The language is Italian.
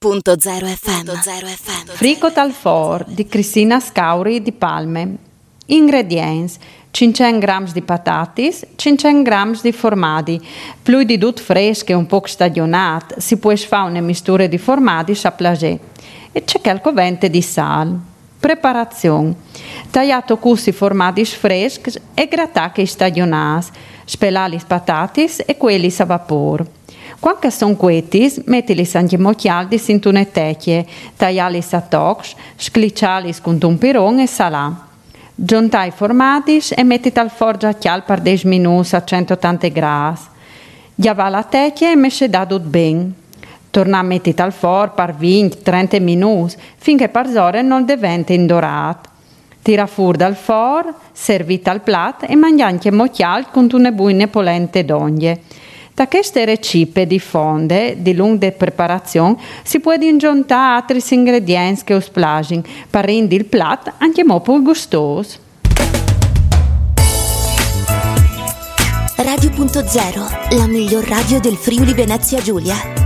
Radio.0 FM. FM. Frico Talfor di Cristina Scauri di Palme. Ingredienti: 500 g di patatis, 500 g di formaggi, più di dut fresche e un po' stagionate, si può fare una mistura di formaggi a plager e c'è qualche vente di sale. Preparazione: tagliato così formaggi freschi e grattati stagionati, spelali i patatis e quelli a vapore. Quando sono quetis, mettili anche moccialdi in una tecchie, tagliali a tocs, sclicciali con un piron e salà. Giuntai formati e metti al forno a chial per 10 minuti a 180 gradi. Giava la tecchia e mesce da tutto bene. Torna a metti al forno per 20-30 minuti finché per zore non diventa indorato. Tira fuori dal forno, servita al piatto e mangia anche moccial con una buone polente d'oglie. Da queste recipe fonde di lunga preparazione si può aggiungere altri ingredienti che usplagin per rendere il piatto anche molto gustoso. Radio.0, la miglior radio del Friuli Venezia Giulia.